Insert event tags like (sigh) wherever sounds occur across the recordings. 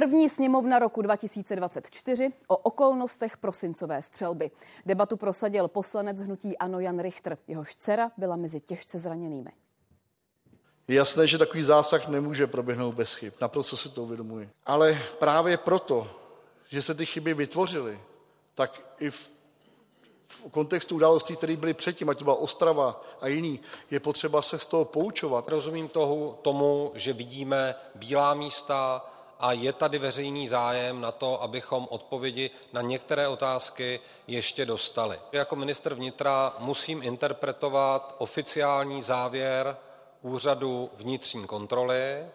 První sněmovna roku 2024 o okolnostech prosincové střelby. Debatu prosadil poslanec hnutí Ano Jan Richter. Jehož dcera byla mezi těžce zraněnými. Je jasné, že takový zásah nemůže proběhnout bez chyb. Naprosto si to uvědomuji. Ale právě proto, že se ty chyby vytvořily, tak i v, v kontextu událostí, které byly předtím, ať to byla Ostrava a jiný, je potřeba se z toho poučovat. Rozumím toho, tomu, že vidíme bílá místa a je tady veřejný zájem na to, abychom odpovědi na některé otázky ještě dostali. Jako ministr vnitra musím interpretovat oficiální závěr Úřadu vnitřní kontroly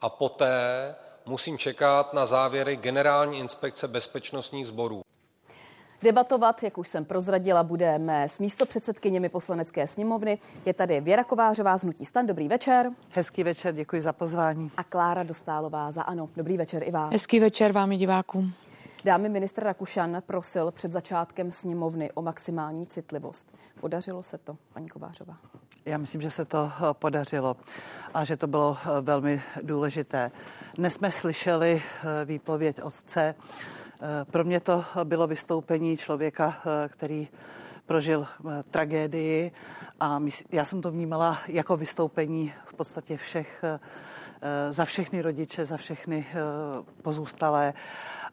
a poté musím čekat na závěry Generální inspekce bezpečnostních sborů. Debatovat, jak už jsem prozradila, budeme s místopředsedkyněmi poslanecké sněmovny. Je tady Věra Kovářová z Hnutí Stan. Dobrý večer. Hezký večer, děkuji za pozvání. A Klára Dostálová za Ano. Dobrý večer i vám. Hezký večer vám i divákům. Dámy ministr Rakušan prosil před začátkem sněmovny o maximální citlivost. Podařilo se to, paní Kovářová? Já myslím, že se to eh, podařilo a že to bylo eh, velmi důležité. Dnes jsme slyšeli eh, výpověď otce. Pro mě to bylo vystoupení člověka, který prožil tragédii a já jsem to vnímala jako vystoupení v podstatě všech, za všechny rodiče, za všechny pozůstalé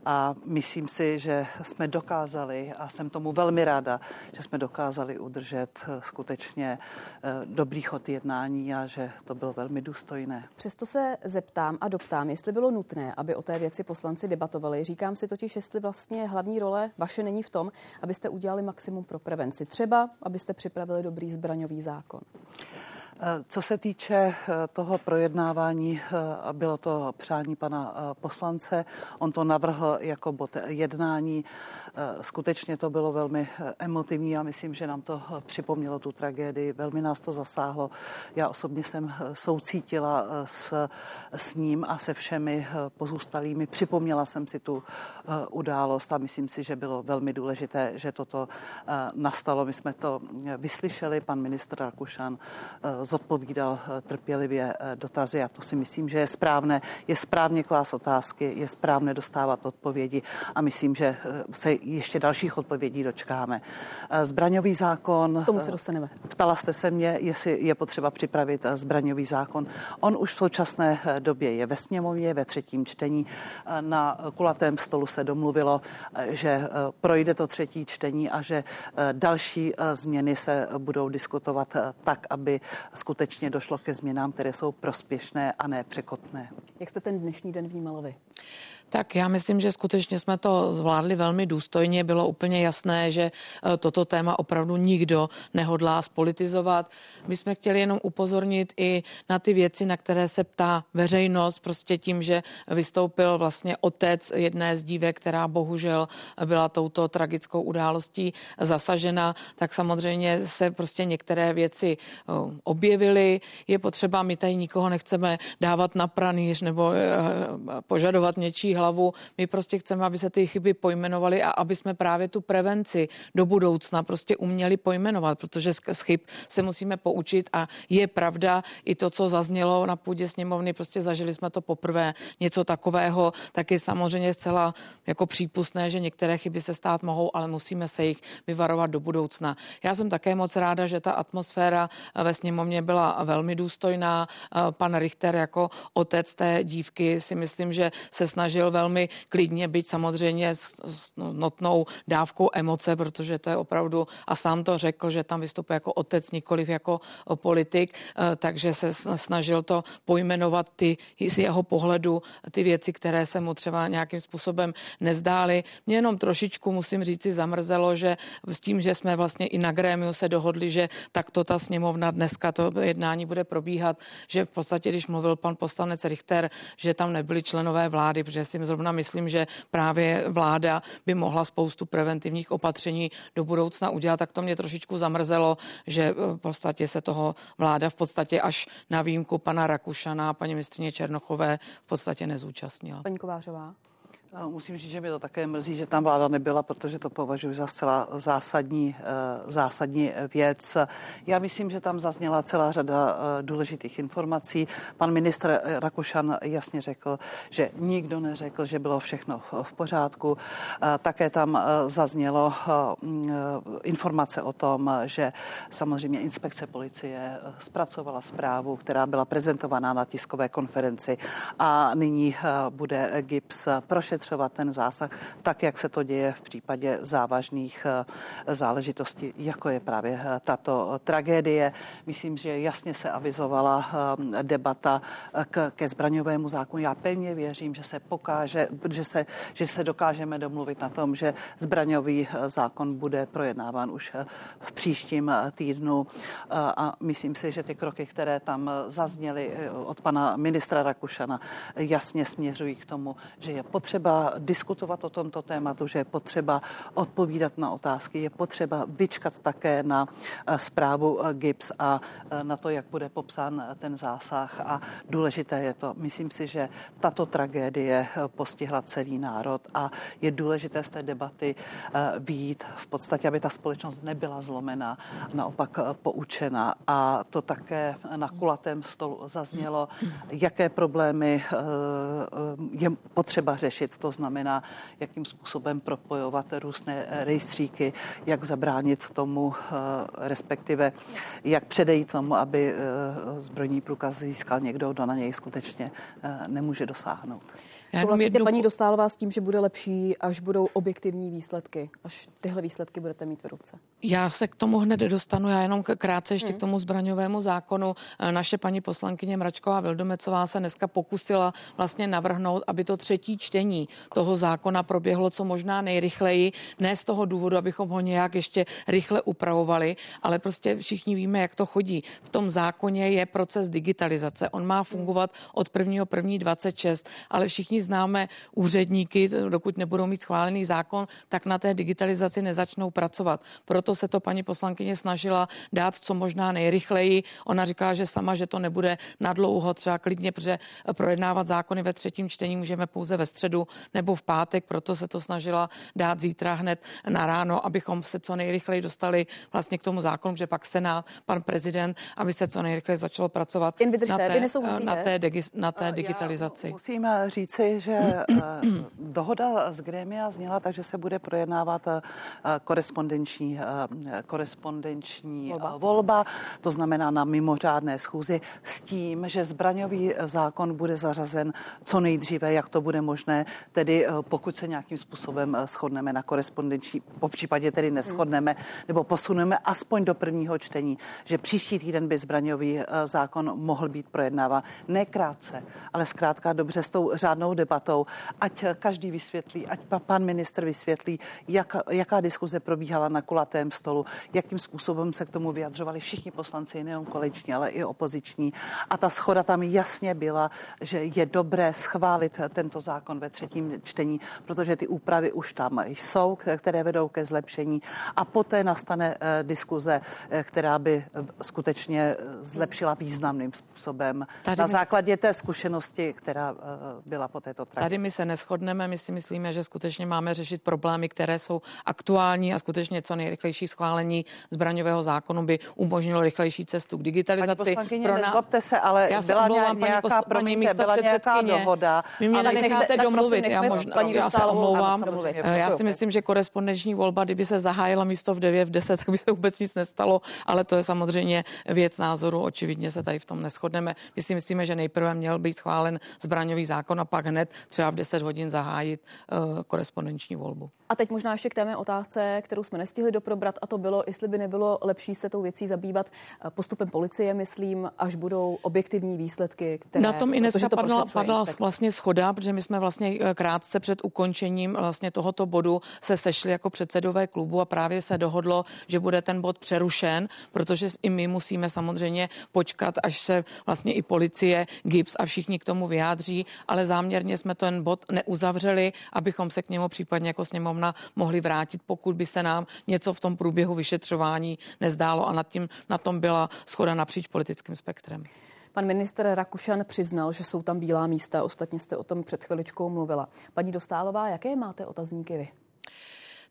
a myslím si, že jsme dokázali, a jsem tomu velmi ráda, že jsme dokázali udržet eh, skutečně eh, dobrý chod jednání a že to bylo velmi důstojné. Přesto se zeptám a doptám, jestli bylo nutné, aby o té věci poslanci debatovali. Říkám si totiž, jestli vlastně hlavní role vaše není v tom, abyste udělali maximum pro prevenci. Třeba, abyste připravili dobrý zbraňový zákon. Co se týče eh, toho projednávání, eh, bylo to přání pana eh, poslance, on to navrhl jako bod jednání. Skutečně to bylo velmi emotivní a myslím, že nám to připomnělo tu tragédii, velmi nás to zasáhlo. Já osobně jsem soucítila s, s ním a se všemi pozůstalými. Připomněla jsem si tu událost a myslím si, že bylo velmi důležité, že toto nastalo. My jsme to vyslyšeli, pan ministr Rakušan zodpovídal eh, trpělivě eh, dotazy a to si myslím, že je správné. Je správně klás otázky, je správné dostávat odpovědi a myslím, že eh, se ještě dalších odpovědí dočkáme. Zbraňový zákon. K tomu se dostaneme. Ptala jste se mě, jestli je potřeba připravit zbraňový zákon. On už v současné době je ve sněmovně, ve třetím čtení. Na kulatém stolu se domluvilo, že projde to třetí čtení a že další změny se budou diskutovat tak, aby skutečně došlo ke změnám, které jsou prospěšné a ne překotné. Jak jste ten dnešní den vnímala vy? Tak já myslím, že skutečně jsme to zvládli velmi důstojně. Bylo úplně jasné, že eh, toto téma opravdu nikdo nehodlá spolitizovat. My jsme chtěli jenom upozornit i na ty věci, na které se ptá veřejnost, prostě tím, že vystoupil vlastně otec jedné z dívek, která bohužel byla touto tragickou událostí zasažena, tak samozřejmě se prostě některé věci eh, objevily. Je potřeba, my tady nikoho nechceme dávat na pranýř nebo eh, požadovat něčí hlavu. My prostě chceme, aby se ty chyby pojmenovaly a aby jsme právě tu prevenci do budoucna prostě uměli pojmenovat, protože z chyb se musíme poučit a je pravda i to, co zaznělo na půdě sněmovny, prostě zažili jsme to poprvé, něco takového, tak je samozřejmě zcela jako přípustné, že některé chyby se stát mohou, ale musíme se jich vyvarovat do budoucna. Já jsem také moc ráda, že ta atmosféra ve sněmovně byla velmi důstojná. Pan Richter jako otec té dívky si myslím, že se snažil velmi klidně, byť samozřejmě s, s notnou dávkou emoce, protože to je opravdu, a sám to řekl, že tam vystupuje jako otec, nikoliv jako politik, eh, takže se snažil to pojmenovat ty z jeho pohledu, ty věci, které se mu třeba nějakým způsobem nezdály. Mě jenom trošičku, musím říci, zamrzelo, že s tím, že jsme vlastně i na grémiu se dohodli, že takto ta sněmovna dneska to jednání bude probíhat, že v podstatě, když mluvil pan poslanec Richter, že tam nebyli členové vlády, protože si zrovna myslím, že právě vláda by mohla spoustu preventivních opatření do budoucna udělat, tak to mě trošičku zamrzelo, že eh, v podstatě se toho vláda v podstatě až na výjimku pana Rakušana a paní ministrině Černochové v podstatě nezúčastnila. Paní Kovářová. Musím říct, že mě to také mrzí, že tam vláda nebyla, protože to považuji za zcela zásadní, eh, zásadní věc. Já myslím, že tam zazněla celá řada eh, důležitých informací. Pan ministr Rakušan jasně řekl, že nikdo neřekl, že bylo všechno v pořádku. Eh, také tam zaznělo mm, informace o tom, že samozřejmě inspekce policie zpracovala zprávu, která byla prezentovaná na tiskové konferenci a nyní bude GIPS prošetřovat vyšetřovat ten zásah, tak jak se to děje v případě závažných eh, záležitostí, jako je právě eh, tato tragédie. Myslím, že jasně se avizovala eh, debata k, ke zbraňovému zákonu. Já pevně věřím, že se pokáže, že se, že se dokážeme domluvit na tom, že zbraňový zákon bude projednáván už v příštím týdnu a myslím si, že ty kroky, které tam zazněly od pana ministra Rakušana, jasně směřují k tomu, že je potřeba potřeba diskutovat o tomto tématu, že je potřeba odpovídat na otázky, je potřeba vyčkat také na eh, zprávu eh, GIPS a eh, na to, jak bude popsán ten zásah. A důležité je to, myslím si, že tato tragédie postihla celý národ a je důležité z té debaty výjít v podstatě, aby ta společnost nebyla zlomená, naopak poučena. A to také na kulatém stolu zaznělo, jaké problémy je potřeba řešit to znamená, jakým způsobem propojovat různé rejstříky, jak zabránit tomu, eh, respektive jak předejít tomu, aby eh, zbrojní průkaz získal někdo, kdo na něj skutečně eh, nemůže dosáhnout. Souhlasíte, jednu... paní Dostálová, s tím, že bude lepší, až budou objektivní výsledky, až tyhle výsledky budete mít v ruce? Já se k tomu hned dostanu, já jenom krátce ještě hmm. k tomu zbraňovému zákonu. E, naše paní poslankyně Mračková Vildomecová se dneska pokusila vlastně navrhnout, aby to třetí čtení toho zákona proběhlo co možná nejrychleji. Ne z toho důvodu, abychom ho nějak ještě rychle upravovali, ale prostě všichni víme, jak to chodí. V tom zákoně je proces digitalizace. On má fungovat od 1.1.26, ale všichni známe úředníky, dokud nebudou mít schválený zákon, tak na té digitalizaci nezačnou pracovat. Proto se to paní poslankyně snažila dát co možná nejrychleji. Ona říkala, že sama, že to nebude na dlouho, třeba klidně, protože projednávat zákony ve třetím čtení můžeme pouze ve středu nebo v pátek, proto se to snažila dát zítra hned na ráno, abychom se co nejrychleji dostali vlastně k tomu zákonu, že pak Senát, pan prezident, aby se co nejrychleji začalo pracovat Jen vydržte, na té, na té, na té digitalizaci. Já musím říci, že eh, dohoda z Grémia zněla tak, že se bude projednávat eh, korespondenční, eh, korespondenční volba. volba, to znamená na mimořádné schůzi s tím, že zbraňový zákon bude zařazen co nejdříve, jak to bude možné, tedy pokud se nějakým způsobem shodneme na korespondenční, po případě tedy neschodneme, nebo posuneme aspoň do prvního čtení, že příští týden by zbraňový zákon mohl být projednáván ne krátce, ale zkrátka dobře s tou řádnou debatou, ať každý vysvětlí, ať pan ministr vysvětlí, jak, jaká diskuze probíhala na kulatém stolu, jakým způsobem se k tomu vyjadřovali všichni poslanci, nejen koaliční, ale i opoziční. A ta schoda tam jasně byla, že je dobré schválit tento zákon ve třetím čtení, protože ty úpravy už tam jsou, které vedou ke zlepšení. A poté nastane eh, diskuze, eh, která by skutečně zlepšila významným způsobem Tady na základě té zkušenosti, která eh, byla poté této tragédie. Tady my se neschodneme, my si myslíme, že skutečně máme řešit problémy, které jsou aktuální a skutečně co nejrychlejší schválení zbraňového zákonu by umožnilo rychlejší cestu k digitalizaci. Paní Pro nás... se, ale já byla omlouvám, nějaká, posl... promiňte, byla nějaká dohoda. Vy mě necháte domluvit, já, možná, paní já se omlouvám. Já si myslím, že korespondenční volba, kdyby se zahájila místo v 9, v 10, tak by se vůbec nic nestalo, ale to je samozřejmě věc názoru. Očividně se tady v tom neschodneme. My si myslíme, že nejprve měl být schválen zbraňový zákon a pak hned hned třeba v 10 hodin zahájit uh, korespondenční volbu. A teď možná ještě k té otázce, kterou jsme nestihli doprobrat, a to bylo, jestli by nebylo lepší se tou věcí zabývat eh, postupem policie, myslím, až budou objektivní výsledky, které... Na tom i dneska padla, padla vlastně schoda, protože my jsme vlastně eh, krátce před ukončením vlastně tohoto bodu se sešli jako předsedové klubu a právě se dohodlo, že bude ten bod přerušen, protože i my musíme samozřejmě počkat, až se vlastně i policie, GIPS a všichni k tomu vyjádří, ale záměrně jsme ten bod neuzavřeli, abychom se k němu případně jako sněmovna mohli vrátit, pokud by se nám něco v tom průběhu vyšetřování nezdálo a nad tím, na tom byla schoda napříč politickým spektrem. Pan minister Rakušan přiznal, že jsou tam bílá místa. Ostatně jste o tom před chviličkou mluvila. Paní Dostálová, jaké máte otazníky vy?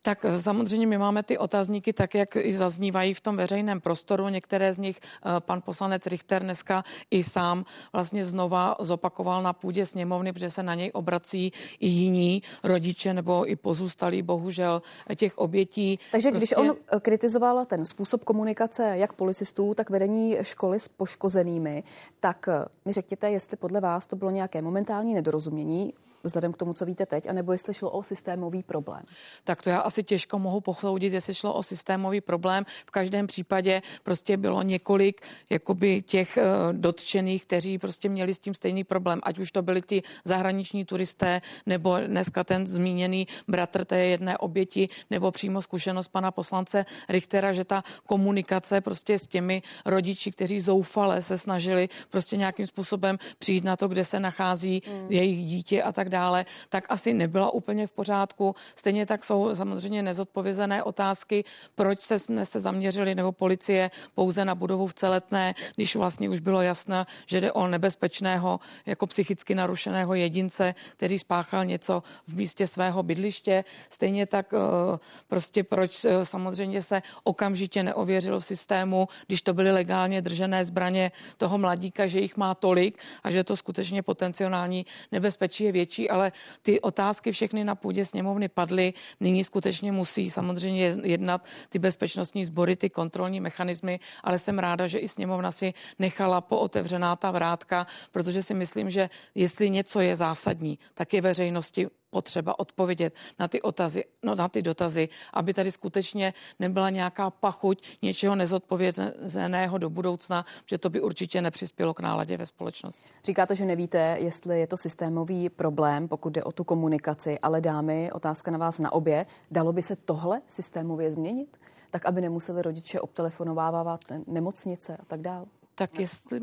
Tak samozřejmě my máme ty otazníky tak, jak i zaznívají v tom veřejném prostoru. Některé z nich eh, pan poslanec Richter dneska i sám vlastně znova zopakoval na půdě sněmovny, protože se na něj obrací i jiní rodiče nebo i pozůstalí, bohužel, těch obětí. Takže prostě... když on kritizoval ten způsob komunikace jak policistů, tak vedení školy s poškozenými, tak mi řekněte, jestli podle vás to bylo nějaké momentální nedorozumění, vzhledem k tomu, co víte teď, anebo jestli šlo o systémový problém? Tak to já asi těžko mohu posoudit, jestli šlo o systémový problém. V každém případě prostě bylo několik jakoby těch uh, dotčených, kteří prostě měli s tím stejný problém, ať už to byli ti zahraniční turisté, nebo dneska ten zmíněný bratr té jedné oběti, nebo přímo zkušenost pana poslance Richtera, že ta komunikace prostě s těmi rodiči, kteří zoufale se snažili prostě nějakým způsobem přijít na to, kde se nachází mm. jejich dítě a tak tak dále, tak asi nebyla úplně v pořádku. Stejně tak jsou samozřejmě nezodpovězené otázky, proč se jsme se zaměřili, nebo policie pouze na budovu v Celetné, když vlastně už bylo jasné, že jde o nebezpečného, jako psychicky narušeného jedince, který spáchal něco v místě svého bydliště. Stejně tak eh, prostě proč eh, samozřejmě se okamžitě neověřilo v systému, když to byly legálně držené zbraně toho mladíka, že jich má tolik a že to skutečně potenciální nebezpečí je větší větší, ale ty otázky všechny na půdě sněmovny padly. Nyní skutečně musí samozřejmě jednat ty bezpečnostní sbory, ty kontrolní mechanismy, ale jsem ráda, že i sněmovna si nechala pootevřená ta vrátka, protože si myslím, že jestli něco je zásadní, tak je veřejnosti potřeba odpovědět na ty, otazy, no, na ty dotazy, aby tady skutečně nebyla nějaká pachuť něčeho nezodpovězeného do budoucna, že to by určitě nepřispělo k náladě ve společnosti. Říkáte, že nevíte, jestli je to systémový problém, pokud jde o tu komunikaci, ale dámy, otázka na vás na obě. Dalo by se tohle systémově změnit? Tak, aby nemuseli rodiče obtelefonovávat nemocnice a tak dál? Tak jestli...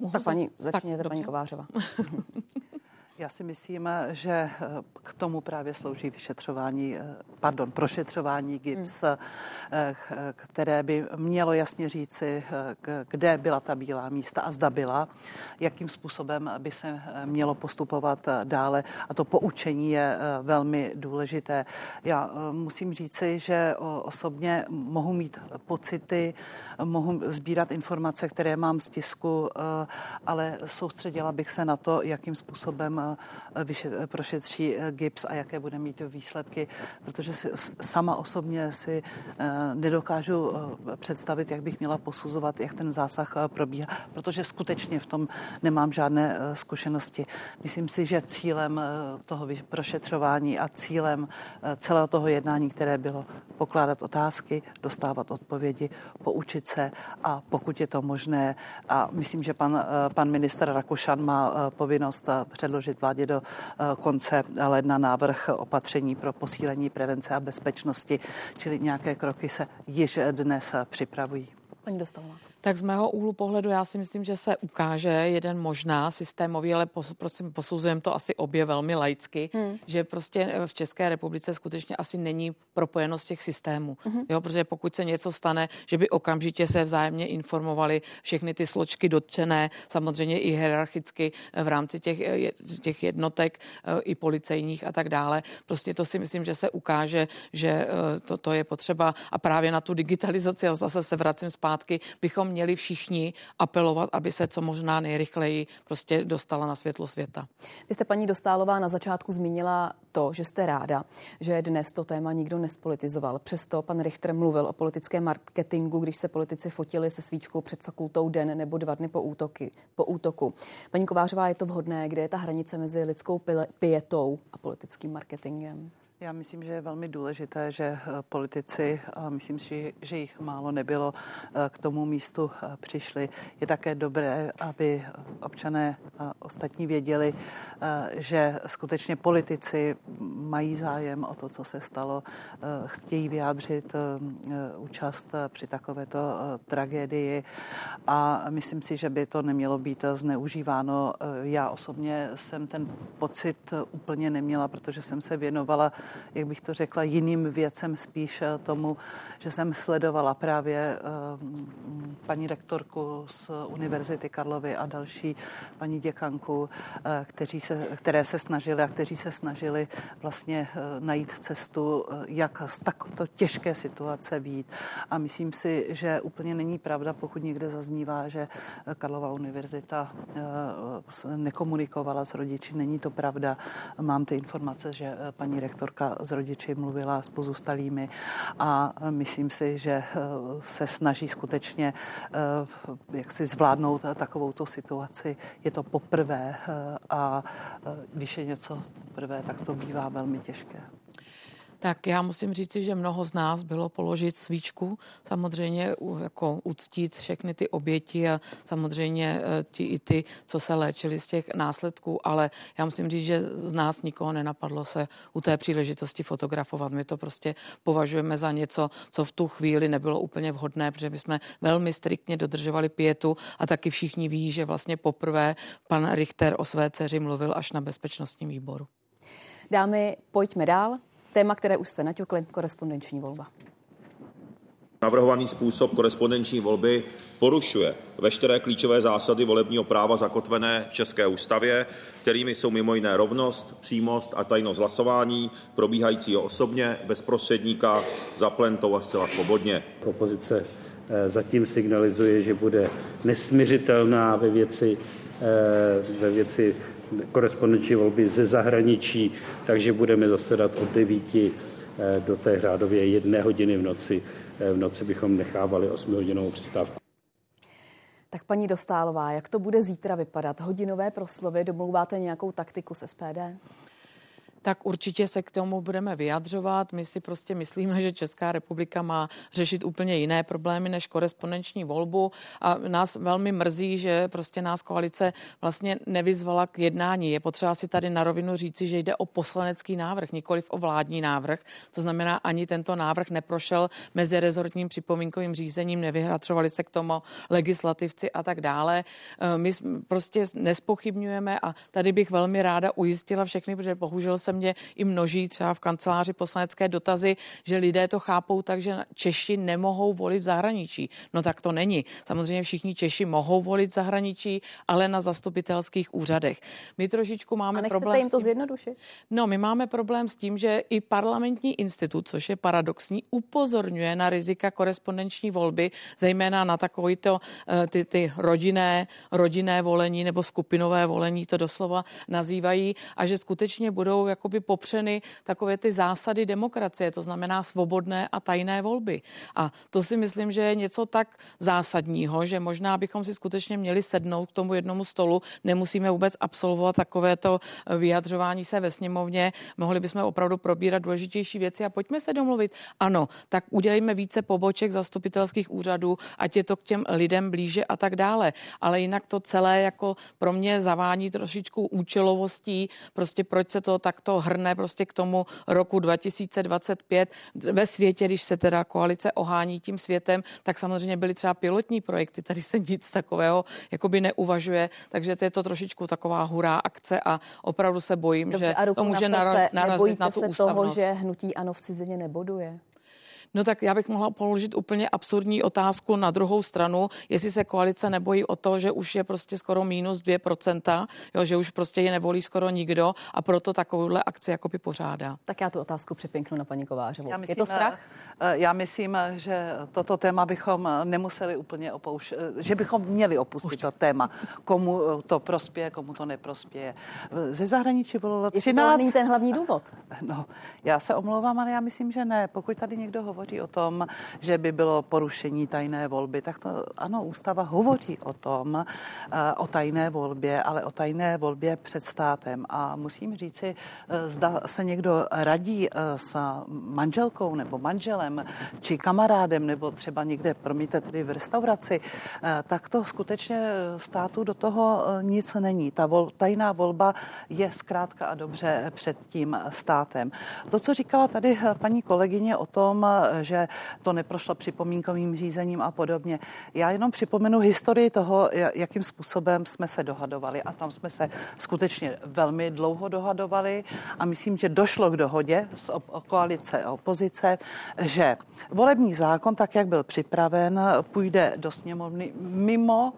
Mohu tak paní, začněte, tak, paní Kovářová. (laughs) Já si myslím, že eh, k tomu právě slouží vyšetřování, eh, pardon, prošetřování GIPS, hmm. Eh, které by mělo jasně říci, kde byla ta bílá místa a zda byla, jakým způsobem by se mělo postupovat dále. A to poučení je velmi důležité. Já musím říci, že osobně mohu mít pocity, mohu sbírat informace, které mám z tisku, ale soustředila bych se na to, jakým způsobem Eh, prošetří eh, GIPS a jaké bude mít výsledky, protože si, sama osobně si eh, nedokážu představit, jak bych měla posuzovat, jak ten zásah probíhá, protože skutečně v tom nemám žádné zkušenosti. Myslím si, že cílem toho prošetřování a cílem celého toho jednání, které bylo pokládat otázky, dostávat odpovědi, poučit se a pokud je to možné, a myslím, že pan, pan minister Rakušan má povinnost předložit vládě do eh, konce ledna návrh opatření pro posílení prevence a bezpečnosti, čili nějaké kroky se již dnes připravují. Paní Dostalová. Tak z mého úhlu pohledu já si myslím, že se ukáže jeden možná systémový, ale pos, prosím, posuzujeme to asi obě velmi laicky, hmm. že prostě eh, v České republice skutečně asi není propojenost těch systémů. Hmm. Jo, protože pokud se něco stane, že by okamžitě se vzájemně informovali všechny ty složky dotčené, samozřejmě i hierarchicky eh, v rámci těch, eh, těch jednotek i policejních a tak dále. Prostě to si myslím, že se ukáže, že to, to je potřeba a právě na tu digitalizaci, a zase se vracím zpátky, bychom měli všichni apelovat, aby se co možná nejrychleji prostě dostala na světlo světa. Vy jste paní Dostálová na začátku zmínila to, že jste ráda, že dnes to téma nikdo nespolitizoval. Přesto pan Richter mluvil o politickém marketingu, když se politici fotili se svíčkou před fakultou den nebo dva dny po, útoky, po útoku. Paní Kovářová, je to vhodné, kde je ta hranice mezi lidskou pietou a politickým marketingem? Já myslím, že je velmi důležité, že eh, politici, a myslím si, že jich málo nebylo, eh, k tomu místu eh, přišli. Je také dobré, aby občané ostatní věděli, že skutečně politici mají zájem o to, co se stalo, chtějí vyjádřit účast při takovéto tragédii a myslím si, že by to nemělo být zneužíváno. Já osobně jsem ten pocit úplně neměla, protože jsem se věnovala, jak bych to řekla, jiným věcem, spíš tomu, že jsem sledovala právě paní rektorku z Univerzity Karlovy a další paní děkanku, eh, kteří se, které se snažili a kteří se snažili vlastně eh, najít cestu, eh, jak z takto těžké situace být. A myslím si, že úplně není pravda, pokud někde zaznívá, že Karlova univerzita nekomunikovala s rodiči. Není to pravda. Mám ty informace, že paní rektorka s rodiči mluvila s pozůstalými a myslím si, že se snaží skutečně jak si zvládnout takovouto situaci. Je to poprvé a když je něco poprvé, tak to bývá velmi těžké. Tak já musím říci, že mnoho z nás bylo položit svíčku, samozřejmě jako uctít všechny ty oběti a samozřejmě e, ti i ty, co se léčili z těch následků, ale já musím říct, že z nás nikoho nenapadlo se u té příležitosti fotografovat. My to prostě považujeme za něco, co v tu chvíli nebylo úplně vhodné, protože my jsme velmi striktně dodržovali pětu a taky všichni ví, že vlastně poprvé pan Richter o své dceři mluvil až na bezpečnostním výboru. Dámy, pojďme dál. Téma, které už jste naťukli, korespondenční volba. Navrhovaný způsob korespondenční volby porušuje veškeré klíčové zásady volebního práva zakotvené v České ústavě, kterými jsou mimo jiné rovnost, přímost a tajnost hlasování, probíhajícího osobně, bez prostředníka, za plentou a zcela svobodně. Opozice eh, zatím signalizuje, že bude nesměřitelná ve věci, eh, ve věci korespondenční volby ze zahraničí, takže budeme zasedat od 9 eh, do té řádově jedné hodiny v noci. Eh, v noci bychom nechávali 8 hodinovou přestávku. Tak paní Dostálová, jak to bude zítra vypadat? Hodinové proslovy, domlouváte nějakou taktiku s SPD? Tak určitě se k tomu budeme vyjadřovat. My si prostě myslíme, že Česká republika má řešit úplně jiné problémy než korespondenční volbu a nás velmi mrzí, že prostě nás koalice vlastně nevyzvala k jednání. Je potřeba si tady na rovinu říci, že jde o poslanecký návrh, nikoliv o vládní návrh. To znamená, ani tento návrh neprošel mezi rezortním připomínkovým řízením, nevyhratřovali se k tomu legislativci a tak dále. Eh, my prostě nespochybňujeme a tady bych velmi ráda ujistila všechny, protože bohužel se mě i množí třeba v kanceláři poslanecké dotazy, že lidé to chápou tak, že Češi nemohou volit v zahraničí. No tak to není. Samozřejmě všichni Češi mohou volit v zahraničí, ale na zastupitelských úřadech. My trošičku máme A problém. jim to zjednodušit? No, my máme problém s tím, že i parlamentní institut, což je paradoxní, upozorňuje na rizika korespondenční volby, zejména na takovýto eh, ty, ty rodinné, rodinné volení nebo skupinové volení, to doslova nazývají, a že skutečně budou jakoby popřeny takové ty zásady demokracie, to znamená svobodné a tajné volby. A to si myslím, že je něco tak zásadního, že možná bychom si skutečně měli sednout k tomu jednomu stolu, nemusíme vůbec absolvovat takovéto vyjadřování se ve sněmovně, mohli bychom opravdu probírat důležitější věci a pojďme se domluvit. Ano, tak udělejme více poboček zastupitelských úřadů, ať je to k těm lidem blíže a tak dále. Ale jinak to celé jako pro mě zavání trošičku účelovostí, prostě proč se to takto to hrne prostě k tomu roku 2025 ve světě, když se teda koalice ohání tím světem, tak samozřejmě byly třeba pilotní projekty, tady se nic takového jakoby neuvažuje, takže to je to trošičku taková hurá akce a opravdu se bojím, Dobře, že to může narazit na tu se ústavnost. toho, že hnutí ano v cizině neboduje? No tak já bych mohla položit úplně absurdní otázku na druhou stranu, jestli se koalice nebojí o to, že už je prostě skoro minus 2%, jo, že už prostě je nevolí skoro nikdo a proto takovouhle akci jakoby pořádá. Tak já tu otázku připěnknu na paní Kovářovou. Myslím, je to strach? Eh, já myslím, že toto téma bychom nemuseli úplně opouštět, eh, že bychom měli opustit to téma, komu to prospěje, komu to neprospěje. Ze zahraničí volilo 13... Jestli to ten hlavní důvod? No, já se omlouvám, ale já myslím, že ne. Pokud tady někdo hovoří, hovoří o tom, že by bylo porušení tajné volby, tak to ano, ústava hovoří o tom, eh, o tajné volbě, ale o tajné volbě před státem. A musím říci, eh, zda se někdo radí s manželkou nebo manželem, či kamarádem, nebo třeba někde, promiňte, tedy v restauraci, tak to skutečně státu do toho nic není. Ta vol, tajná volba je zkrátka a dobře před tím státem. To, co říkala tady paní kolegyně o tom, že to neprošlo připomínkovým řízením a podobně, já jenom připomenu historii toho, jakým způsobem jsme se dohadovali. A tam jsme se skutečně velmi dlouho dohadovali a myslím, že došlo k dohodě z koalice a opozice, že volební zákon, tak jak byl připraven, půjde do sněmovny mimo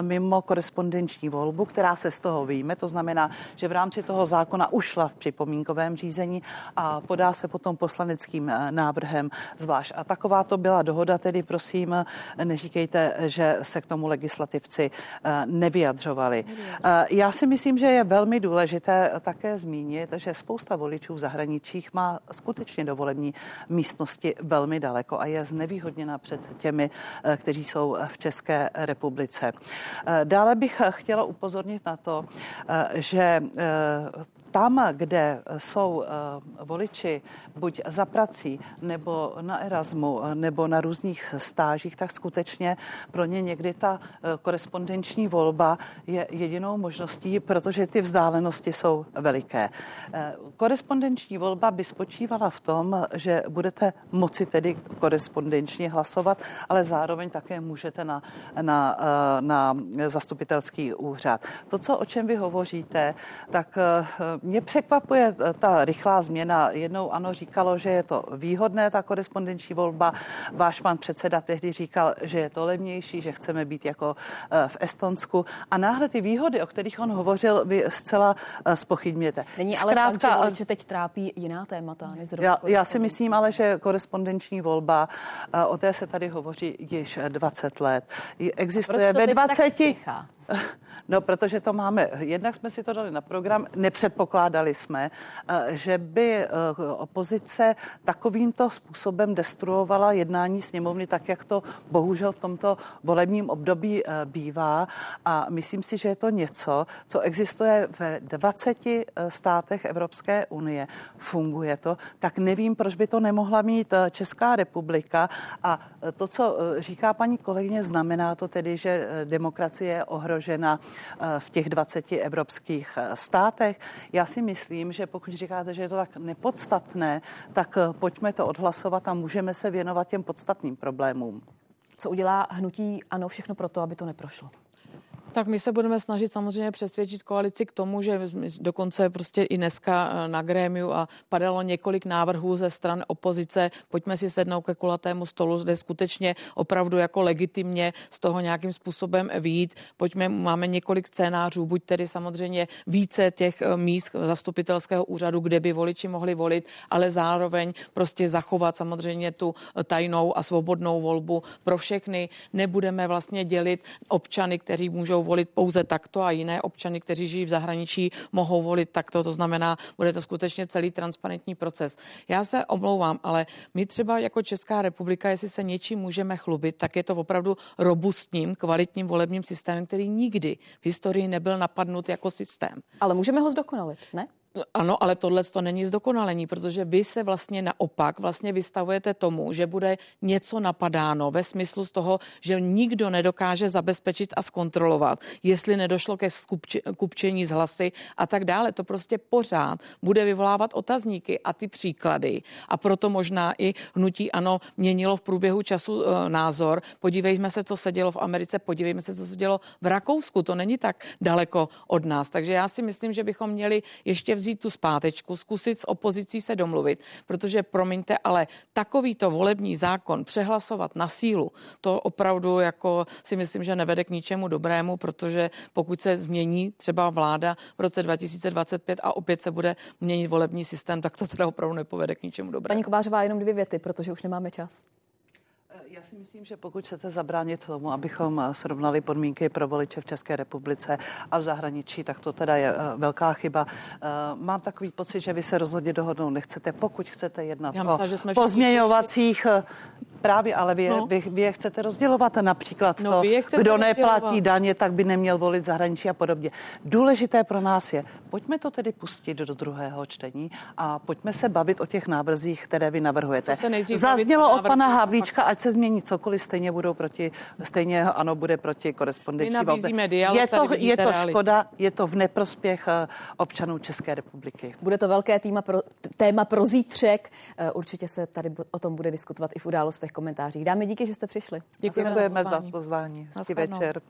mimo korespondenční volbu, která se z toho vyjme. To znamená, že v rámci toho zákona ušla v připomínkovém řízení a podá se potom poslaneckým eh, návrhem zvlášť. A taková to byla dohoda, tedy prosím, neříkejte, že se k tomu legislativci eh, nevyjadřovali. Eh, já si myslím, že je velmi důležité také zmínit, že spousta voličů v zahraničích má skutečně do volební místnosti velmi daleko a je znevýhodněna před těmi, kteří jsou v České republice. Eh, dále bych chtěla upozornit na to, eh, že eh, tam, kde jsou voliči buď za prací, nebo na Erasmu, nebo na různých stážích, tak skutečně pro ně někdy ta korespondenční volba je jedinou možností, protože ty vzdálenosti jsou veliké. Korespondenční volba by spočívala v tom, že budete moci tedy korespondenčně hlasovat, ale zároveň také můžete na, na, na zastupitelský úřad. To, co, o čem vy hovoříte, tak eh, mě překvapuje eh, ta rychlá změna. Jednou ano říkalo, že je to výhodné, ta korespondenční volba. Váš pan předseda tehdy říkal, že je to levnější, že chceme být jako eh, v Estonsku. A náhle ty výhody, o kterých on hovořil, vy zcela spochybněte. Není ale Zkrátka, fakt, že teď trápí jiná témata. Já, já si myslím ale, že korespondenční volba, o té se tady hovoří již 20 let. Existuje ve 20 20. (laughs) No, protože to máme, jednak jsme si to dali na program, nepředpokládali jsme, eh, že by eh, opozice takovýmto způsobem destruovala jednání sněmovny, tak jak to bohužel v tomto volebním období eh, bývá. A myslím si, že je to něco, co existuje ve 20 státech Evropské unie. Funguje to, tak nevím, proč by to nemohla mít Česká republika. A to, co říká paní kolegyně, znamená to tedy, že demokracie je ohrožena Eh, v těch 20 evropských eh, státech. Já si myslím, že pokud říkáte, že je to tak nepodstatné, tak eh, pojďme to odhlasovat a můžeme se věnovat těm podstatným problémům. Co udělá hnutí ano všechno pro to, aby to neprošlo? Tak my se budeme snažit samozřejmě přesvědčit koalici k tomu, že dokonce prostě i dneska eh, na grémiu a padalo několik návrhů ze stran opozice. Pojďme si sednout ke kulatému stolu, kde skutečně opravdu jako legitimně z toho nějakým způsobem výjít. Pojďme, máme několik scénářů, buď tedy samozřejmě více těch eh, míst zastupitelského úřadu, kde by voliči mohli volit, ale zároveň prostě zachovat samozřejmě tu eh, tajnou a svobodnou volbu pro všechny. Nebudeme vlastně dělit občany, kteří můžou volit pouze takto a jiné občany, kteří žijí v zahraničí, mohou volit takto. To znamená, bude to skutečně celý transparentní proces. Já se omlouvám, ale my třeba jako Česká republika, jestli se něčím můžeme chlubit, tak je to opravdu robustním, kvalitním volebním systémem, který nikdy v historii nebyl napadnut jako systém. Ale můžeme ho zdokonalit, ne? Ano, ale tohle to není zdokonalení, protože vy se vlastně naopak vlastně vystavujete tomu, že bude něco napadáno ve smyslu z toho, že nikdo nedokáže zabezpečit a zkontrolovat, jestli nedošlo ke kupčení z hlasy a tak dále. To prostě pořád bude vyvolávat otazníky a ty příklady. A proto možná i hnutí ano měnilo v průběhu času e, názor. Podívejme se, co se dělo v Americe, podívejme se, co se dělo v Rakousku. To není tak daleko od nás. Takže já si myslím, že bychom měli ještě vzít vzít tu zpátečku, zkusit s opozicí se domluvit, protože promiňte, ale takovýto volební zákon přehlasovat na sílu, to opravdu jako si myslím, že nevede k ničemu dobrému, protože pokud se změní třeba vláda v roce 2025 a opět se bude měnit volební systém, tak to teda opravdu nepovede k ničemu dobrému. Paní Kovářová, jenom dvě věty, protože už nemáme čas. Já si myslím, že pokud chcete zabránit tomu, abychom eh, srovnali podmínky pro voliče v České republice a v zahraničí, tak to teda je uh, velká chyba. Uh, mám takový pocit, že vy se rozhodně dohodnout nechcete. Pokud chcete jednat Já myslím, o že jsme pozměňovacích Právě, ale vy, no. vy, vy je chcete rozdělovat například no, to, kdo neplatí daně, tak by neměl volit zahraničí a podobně. Důležité pro nás je, pojďme to tedy pustit do druhého čtení a pojďme se bavit o těch návrzích, které vy navrhujete. Zaznělo od pana Havlíčka, ať se změní cokoliv, stejně budou proti, stejně ano, bude proti korespondenční volbě. Je to, je to škoda, je to v neprospěch eh, občanů České republiky. Bude to velké téma pro, téma pro zítřek. Eh, určitě se tady o tom bude diskutovat i v událostech komentářích. Dámy díky, že jste přišli. Děkujeme za pozvání. Hezký večer.